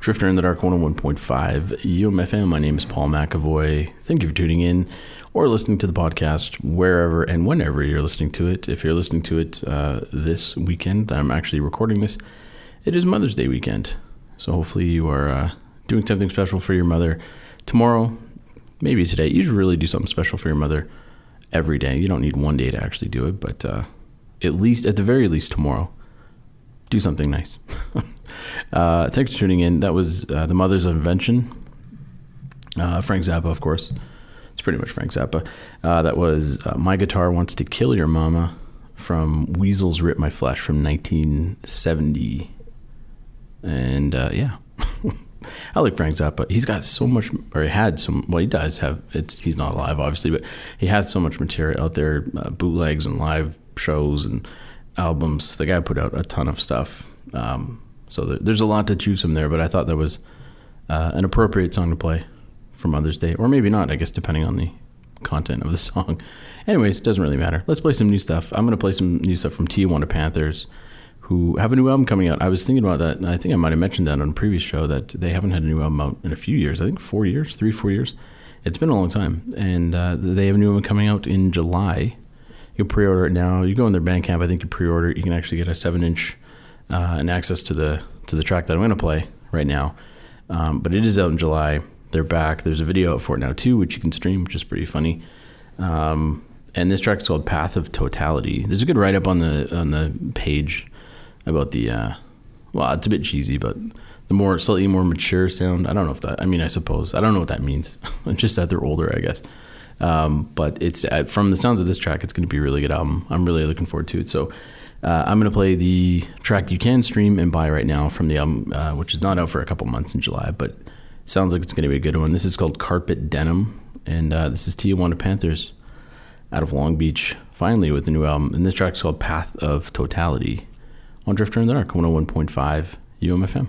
Drifter in the Dark 101.5 UMFM. My name is Paul McAvoy. Thank you for tuning in or listening to the podcast wherever and whenever you're listening to it. If you're listening to it uh, this weekend that I'm actually recording this, it is Mother's Day weekend. So hopefully you are uh, doing something special for your mother tomorrow, maybe today. You should really do something special for your mother every day. You don't need one day to actually do it, but uh, at least, at the very least, tomorrow, do something nice. uh, thanks for tuning in. That was uh, The Mothers of Invention. Uh, Frank Zappa, of course. It's pretty much Frank Zappa. Uh, that was uh, My Guitar Wants to Kill Your Mama from Weasels Rip My Flesh from 1970. And uh, yeah. I like Frank Zappa. He's got so much, or he had some. Well, he does have. It's he's not alive, obviously, but he has so much material out there, uh, bootlegs and live shows and albums. The guy put out a ton of stuff. Um, so there, there's a lot to choose from there. But I thought that was uh, an appropriate song to play for Mother's Day, or maybe not. I guess depending on the content of the song. Anyways, it doesn't really matter. Let's play some new stuff. I'm going to play some new stuff from Tijuana Panthers, who have a new album coming out. I was thinking about that, and I think I might have mentioned that on a previous show that they haven't had a new album out in a few years. I think four years, three, four years. It's been a long time, and uh, they have a new one coming out in July. You pre-order it now. You go on their Bandcamp. I think you pre-order it. You can actually get a seven-inch uh, and access to the to the track that I'm going to play right now. Um, but it is out in July. They're back. There's a video out for it now too, which you can stream, which is pretty funny. Um, and this track is called "Path of Totality." There's a good write-up on the on the page about the. Uh, well, it's a bit cheesy, but the more slightly more mature sound. I don't know if that. I mean, I suppose I don't know what that means. Just that they're older, I guess. Um, but it's uh, from the sounds of this track, it's going to be a really good album. I'm really looking forward to it. So. Uh, I'm going to play the track you can stream and buy right now from the album, uh, which is not out for a couple months in July, but sounds like it's going to be a good one. This is called Carpet Denim, and uh, this is Tijuana Panthers out of Long Beach, finally with the new album. And this track is called Path of Totality on Drifter in the Dark, 101.5 UMFM.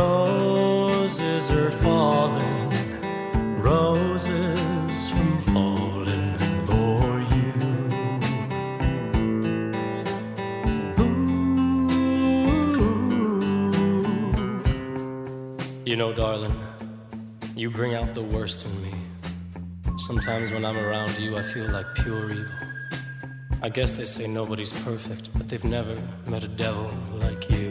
Roses are falling, roses from falling for you. Ooh. You know, darling, you bring out the worst in me. Sometimes when I'm around you, I feel like pure evil. I guess they say nobody's perfect, but they've never met a devil like you.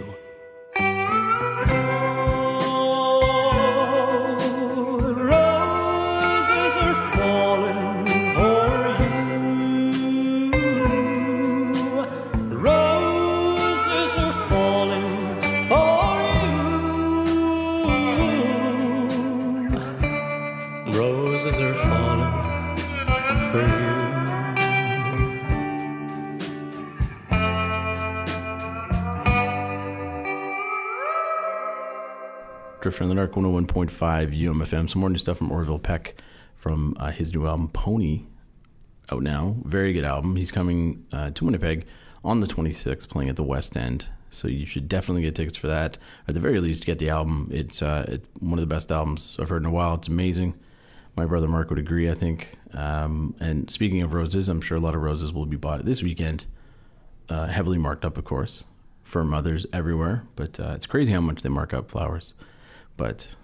Dark 101.5 UMFM. Some more new stuff from Orville Peck from uh, his new album Pony out now. Very good album. He's coming uh, to Winnipeg on the 26th, playing at the West End. So you should definitely get tickets for that. At the very least, get the album. It's uh, it, one of the best albums I've heard in a while. It's amazing. My brother Mark would agree, I think. Um, and speaking of roses, I'm sure a lot of roses will be bought this weekend. Uh, heavily marked up, of course, for mothers everywhere. But uh, it's crazy how much they mark up flowers. But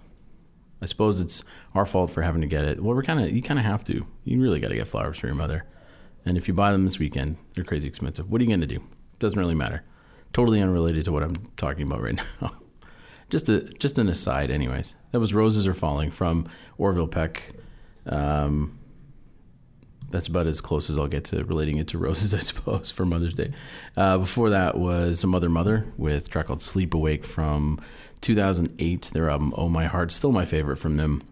I suppose it's our fault for having to get it. Well, we're kind of you kind of have to. You really got to get flowers for your mother. And if you buy them this weekend, they're crazy expensive. What are you going to do? It doesn't really matter. Totally unrelated to what I'm talking about right now. just a just an aside, anyways. That was "Roses Are Falling" from Orville Peck. Um, that's about as close as I'll get to relating it to roses, I suppose, for Mother's Day. Uh, before that was some Mother Mother with a track called Sleep Awake from 2008. Their album Oh My Heart, still my favorite from them.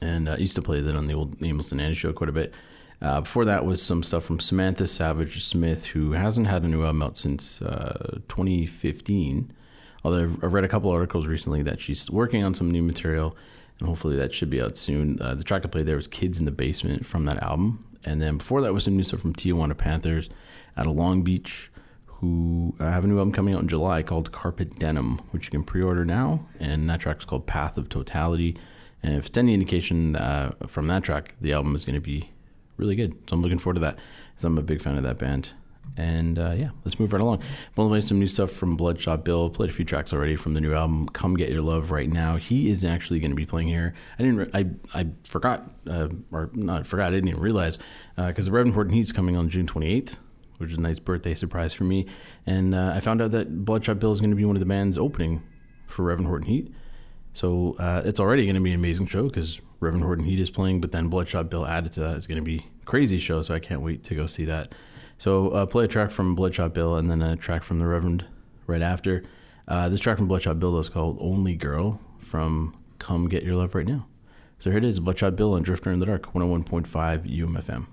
And uh, I used to play that on the old Aimless and show quite a bit. Uh, before that was some stuff from Samantha Savage Smith, who hasn't had a new album out since uh, 2015. Although I've read a couple articles recently that she's working on some new material, hopefully that should be out soon. Uh, the track I played there was "Kids in the Basement" from that album, and then before that was some new stuff from Tijuana Panthers out of Long Beach, who uh, have a new album coming out in July called Carpet Denim, which you can pre-order now, and that track's called Path of Totality. And if it's any indication uh, from that track, the album is going to be really good. So I'm looking forward to that, because I'm a big fan of that band. And uh, yeah, let's move right along. We'll play some new stuff from Bloodshot Bill. Played a few tracks already from the new album. Come get your love right now. He is actually going to be playing here. I didn't. Re- I I forgot uh, or not forgot. I didn't even realize because uh, the Reverend Horton Heat's coming on June 28th, which is a nice birthday surprise for me. And uh, I found out that Bloodshot Bill is going to be one of the bands opening for Reverend Horton Heat. So uh, it's already going to be an amazing show because Reverend Horton Heat is playing, but then Bloodshot Bill added to that is going to be crazy show. So I can't wait to go see that. So uh, play a track from Bloodshot Bill and then a track from the Reverend right after. Uh, this track from Bloodshot Bill is called Only Girl from Come Get Your Love Right Now. So here it is, Bloodshot Bill and Drifter in the Dark, 101.5 UMFM.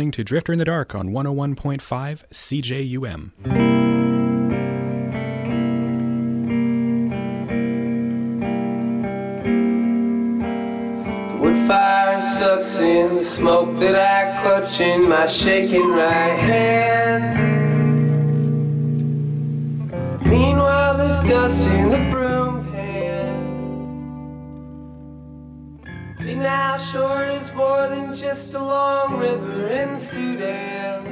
Listening to Drifter in the Dark on 101.5 CJUM. The wood fire sucks in the smoke that I clutch in my shaking right hand. Meanwhile, there's dust in the shore is more than just a long river in Sudan.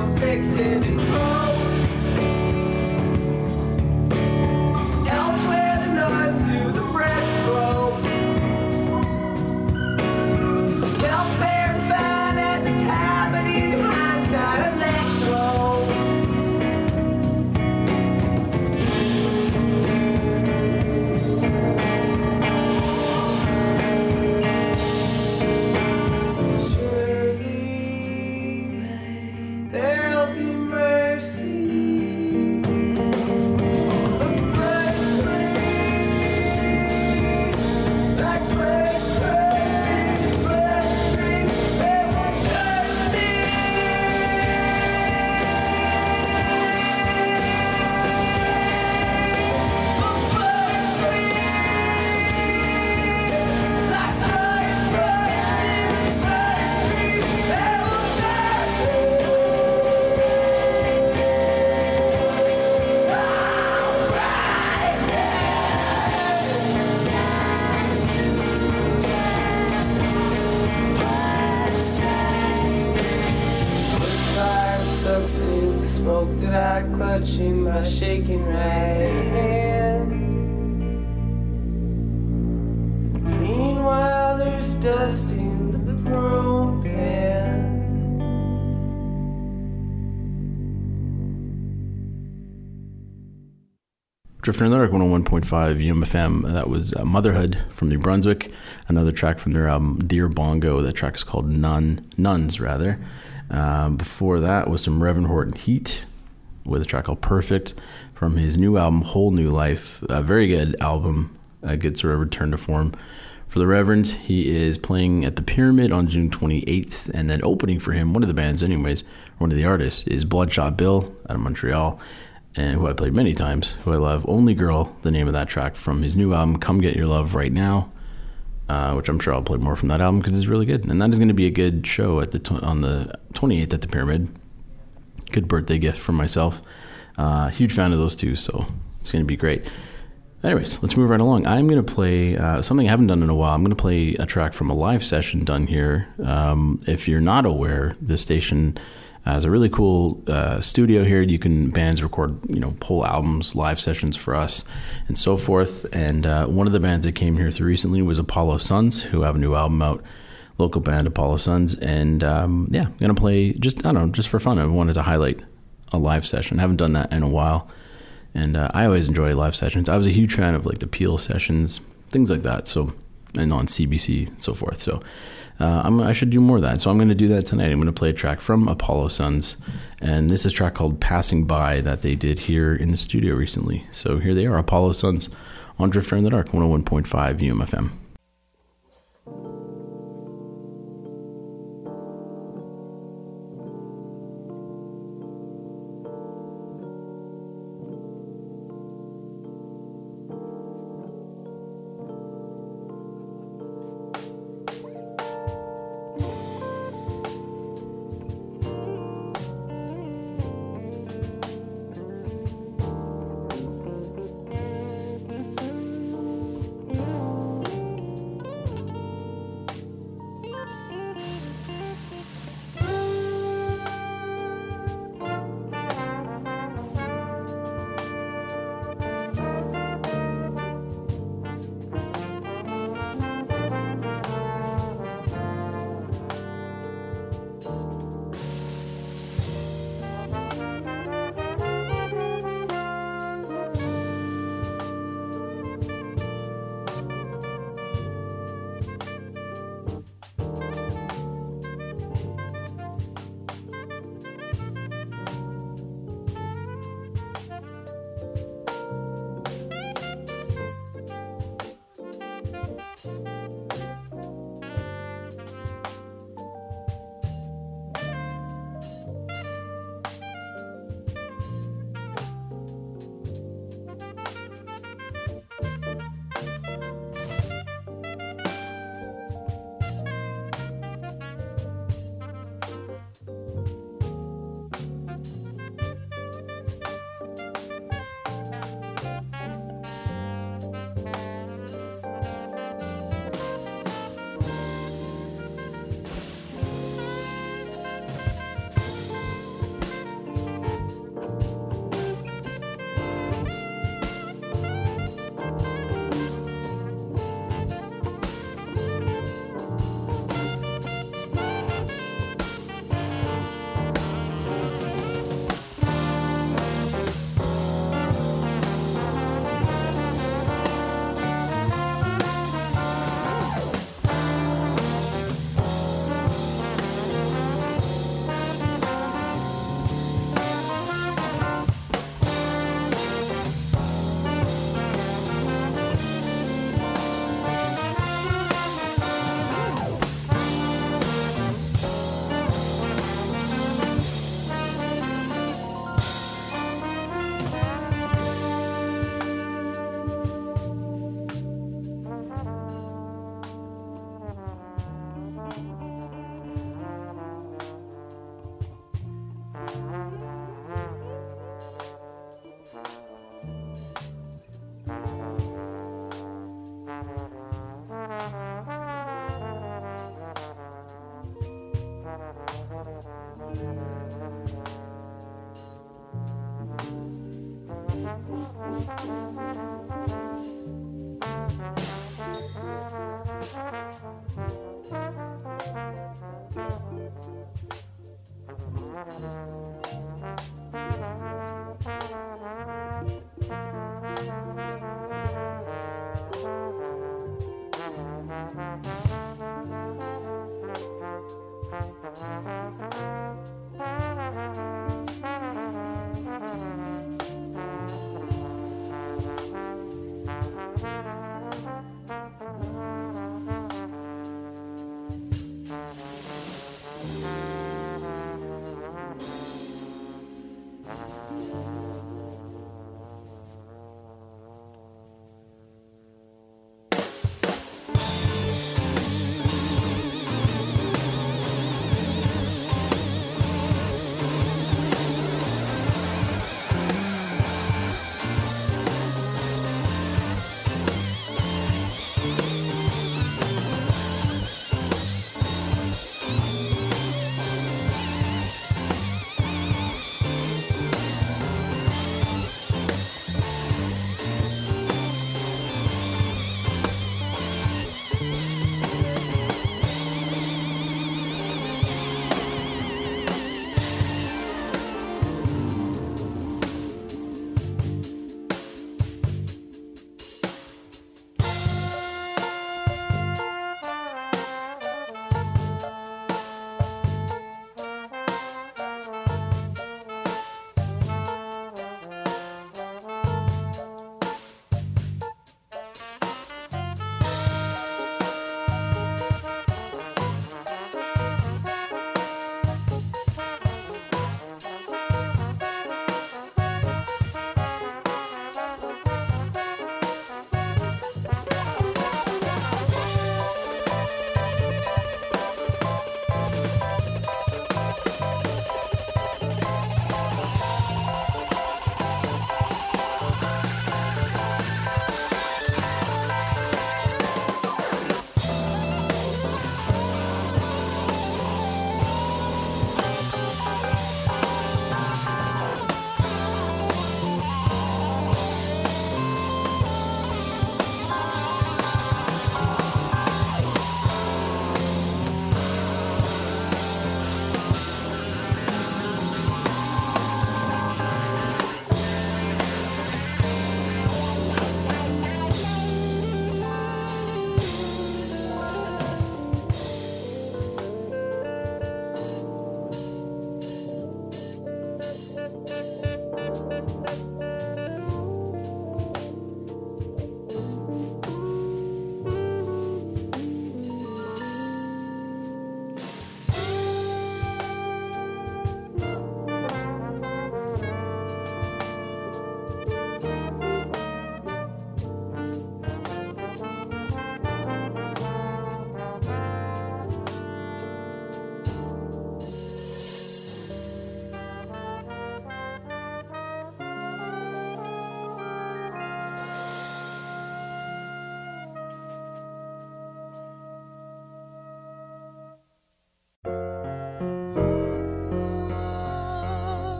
I'm fixing to croak. The Dark 101.5 UMFM. That was uh, Motherhood from New Brunswick. Another track from their album Dear Bongo. That track is called Nun, Nuns, rather. Um, before that was some Reverend Horton Heat with a track called Perfect from his new album Whole New Life. A very good album, a good sort of return to form for the Reverend. He is playing at the Pyramid on June 28th, and then opening for him, one of the bands, anyways, one of the artists, is Bloodshot Bill out of Montreal and who I played many times, who I love. Only Girl, the name of that track from his new album, Come Get Your Love Right Now, uh, which I'm sure I'll play more from that album because it's really good. And that is going to be a good show at the tw- on the 28th at the Pyramid. Good birthday gift for myself. Uh, huge fan of those two, so it's going to be great. Anyways, let's move right along. I'm going to play uh, something I haven't done in a while. I'm going to play a track from a live session done here. Um, if you're not aware, the station has a really cool uh, studio here. You can bands record, you know, whole albums, live sessions for us, and so forth. And uh, one of the bands that came here through recently was Apollo Suns, who have a new album out. Local band Apollo Suns, and um, yeah, I'm gonna play just I don't know, just for fun. I wanted to highlight a live session. I haven't done that in a while. And uh, I always enjoy live sessions. I was a huge fan of like the Peel sessions, things like that. So, and on CBC and so forth. So, uh, I should do more of that. So, I'm going to do that tonight. I'm going to play a track from Apollo Suns. And this is a track called Passing By that they did here in the studio recently. So, here they are Apollo Suns on Drifter in the Dark, 101.5 UMFM.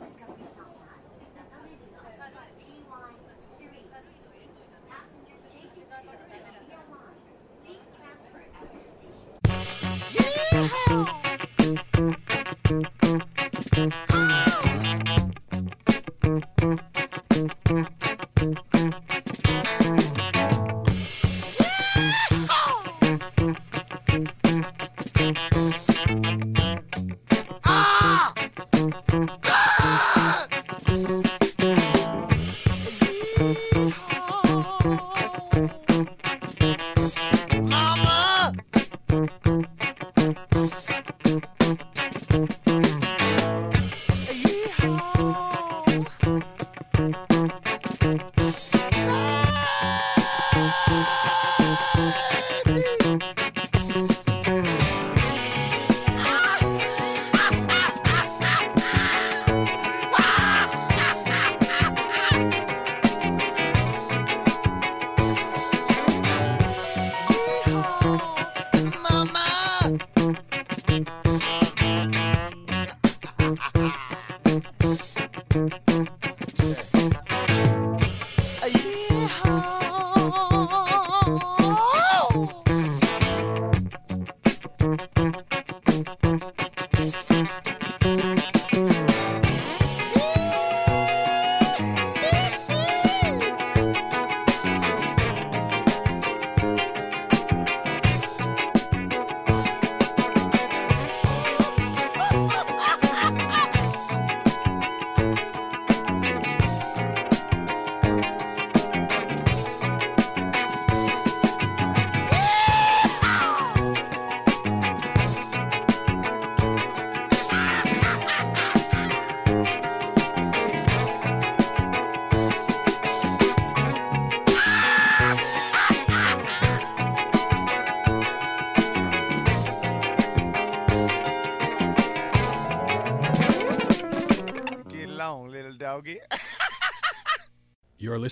Yeah.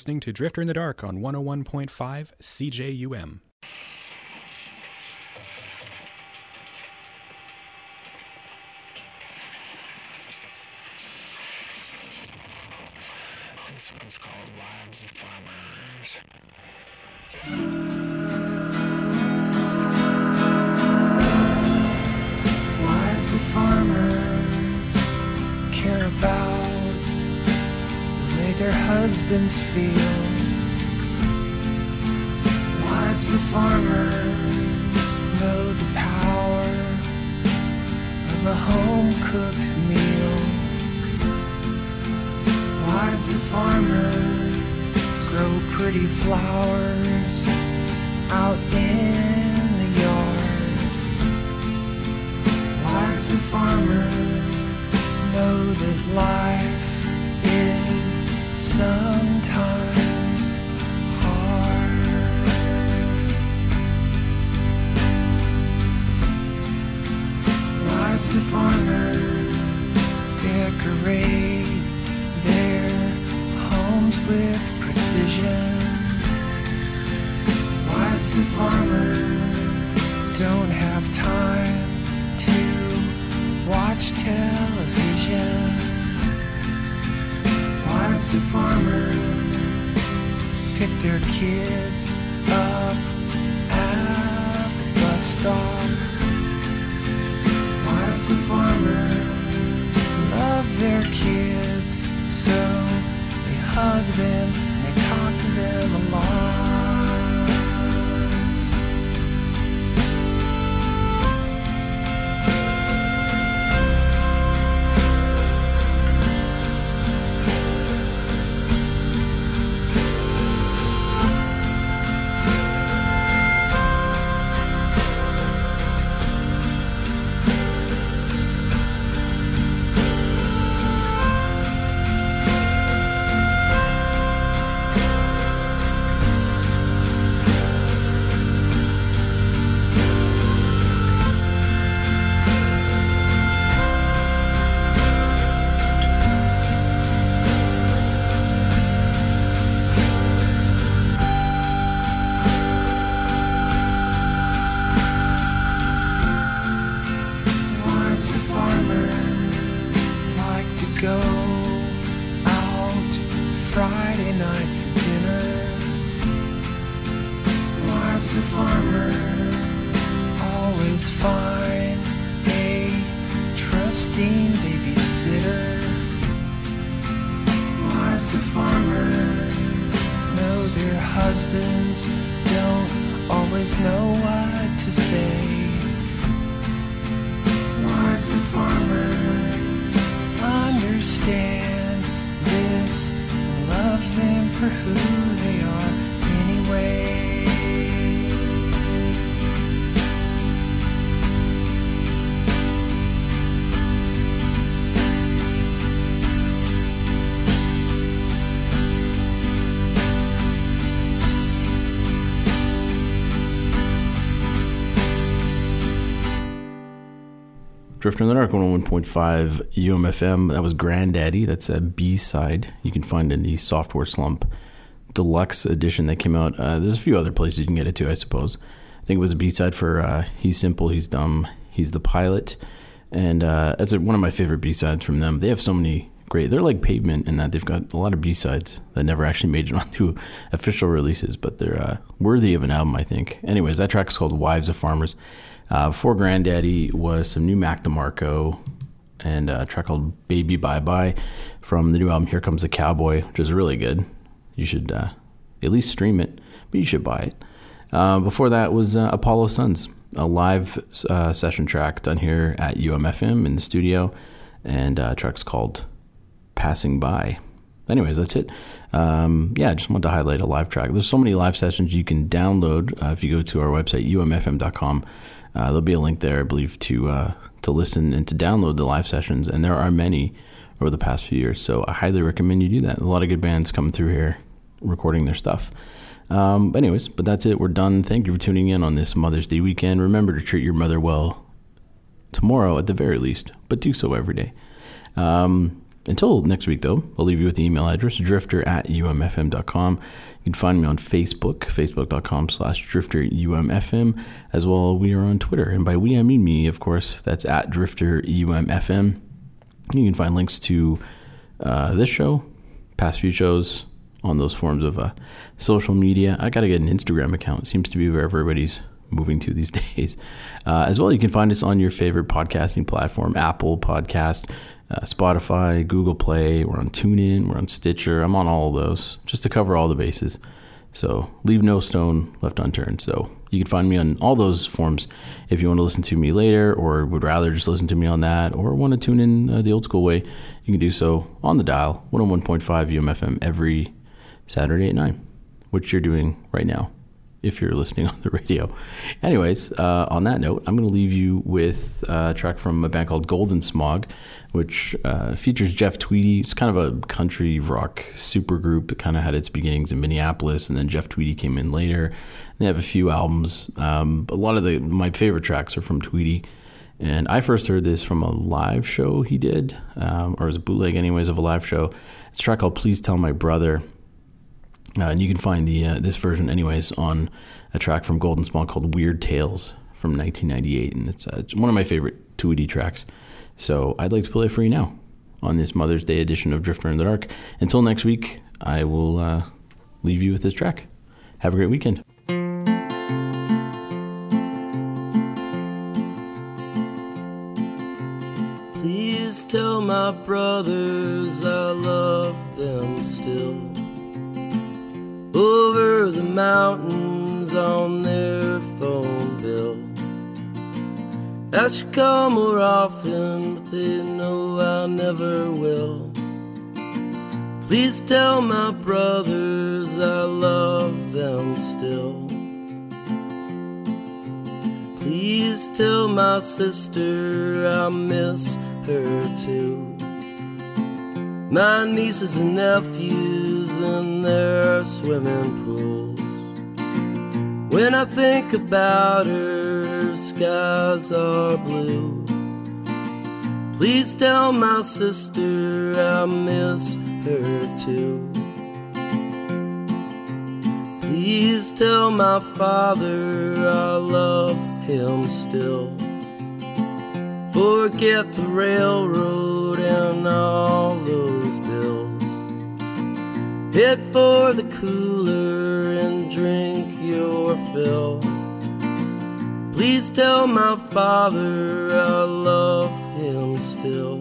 listening to Drifter in the Dark on 101.5 CJUM. This one's called Wives of Farmers. husbands feel. Wives of farmers know the power of a home cooked meal. Wives of farmers grow pretty flowers out in the yard. Wives of farmers know that life is so their kids. Drifter in the Dark 101.5 UMFM. That was Grandaddy. That's a B side. You can find in the Sophtware Slump Deluxe edition that came out. Uh, there's a few other places you can get it to, I suppose. I think it was a B side for uh, He's Simple, He's Dumb, He's the Pilot. And uh, that's one of my favorite B sides from them. They have so many great, they're like pavement in that they've got a lot of B sides that never actually made it onto official releases, but they're uh, worthy of an album, I think. Anyways, that track is called Wives of Farmers. Uh, before Grandaddy was some new Mac DeMarco and a track called Baby Bye Bye from the new album Here Comes the Cowboy, which is really good. You should uh, at least stream it, but you should buy it. Uh, before that was uh, Apollo Suns, a live uh, session track done here at UMFM in the studio, and uh, track's called Passing By. Anyways, that's it. Um, yeah, I just wanted to highlight a live track. There's so many live sessions you can download uh, if you go to our website, umfm.com. Uh, there'll be a link there, I believe, to uh, to listen and to download the live sessions, and there are many over the past few years. So I highly recommend you do that. A lot of good bands coming through here, recording their stuff. Um, anyways, but that's it. We're done. Thank you for tuning in on this Mother's Day weekend. Remember to treat your mother well tomorrow at the very least, but do so every day. Um, until next week, though, I'll leave you with the email address, drifter at umfm.com. You can find me on Facebook, facebook.com slash drifterumfm, as well we are on Twitter. And by we, I mean me, of course. That's at drifterumfm. You can find links to uh, this show, past few shows, on those forms of uh, social media. I got to get an Instagram account. It seems to be where everybody's moving to these days. Uh, as well, you can find us on your favorite podcasting platform Apple Podcast, uh, Spotify, Google Play. We're on TuneIn, we're on Stitcher. I'm on all of those just to cover all the bases. So leave no stone left unturned. So you can find me on all those forms if you want to listen to me later or would rather just listen to me on that or want to tune in uh, the old school way. You can do so on the dial, 101.5 UMFM every Saturday at 9, which you're doing right now if you're listening on the radio. Anyways, uh, on that note, I'm going to leave you with a track from a band called Golden Smog, which uh, features Jeff Tweedy. It's kind of a country rock supergroup that kind of had its beginnings in Minneapolis, and then Jeff Tweedy came in later. They have a few albums. Um, a lot of the my favorite tracks are from Tweedy. And I first heard this from a live show he did, um, or as a bootleg, anyways, of a live show. It's a track called "Please Tell My Brother," Uh, and you can find the uh, this version, anyways, on a track from Golden Smog called "Weird Tales" from 1998, and it's, uh, it's one of my favorite Tweedy tracks. So I'd like to play it for you now on this Mother's Day edition of Drifter in the Dark. Until next week, I will uh, leave you with this track. Have a great weekend. Please tell my brothers I love them still. Over the mountains on their phone bill. I should call more often, but they know I never will. Please tell my brothers I love them still. Please tell my sister I miss her too. My nieces and nephews in their swimming pools. When I think about her, skies are blue. Please tell my sister I miss her too. Please tell my father I love him still. Forget the railroad and all bills. Head for the cooler and drink your fill. Please tell my father I love him still.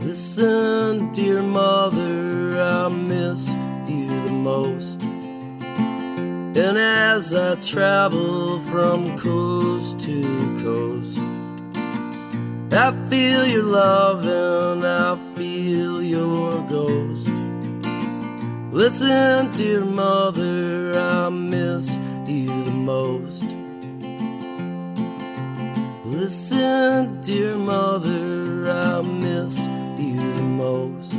Listen, dear mother, I miss you the most. And as I travel from coast to coast, I feel your love and I feel your ghost. Listen, dear mother, I miss you the most. Listen, dear mother, I miss you the most.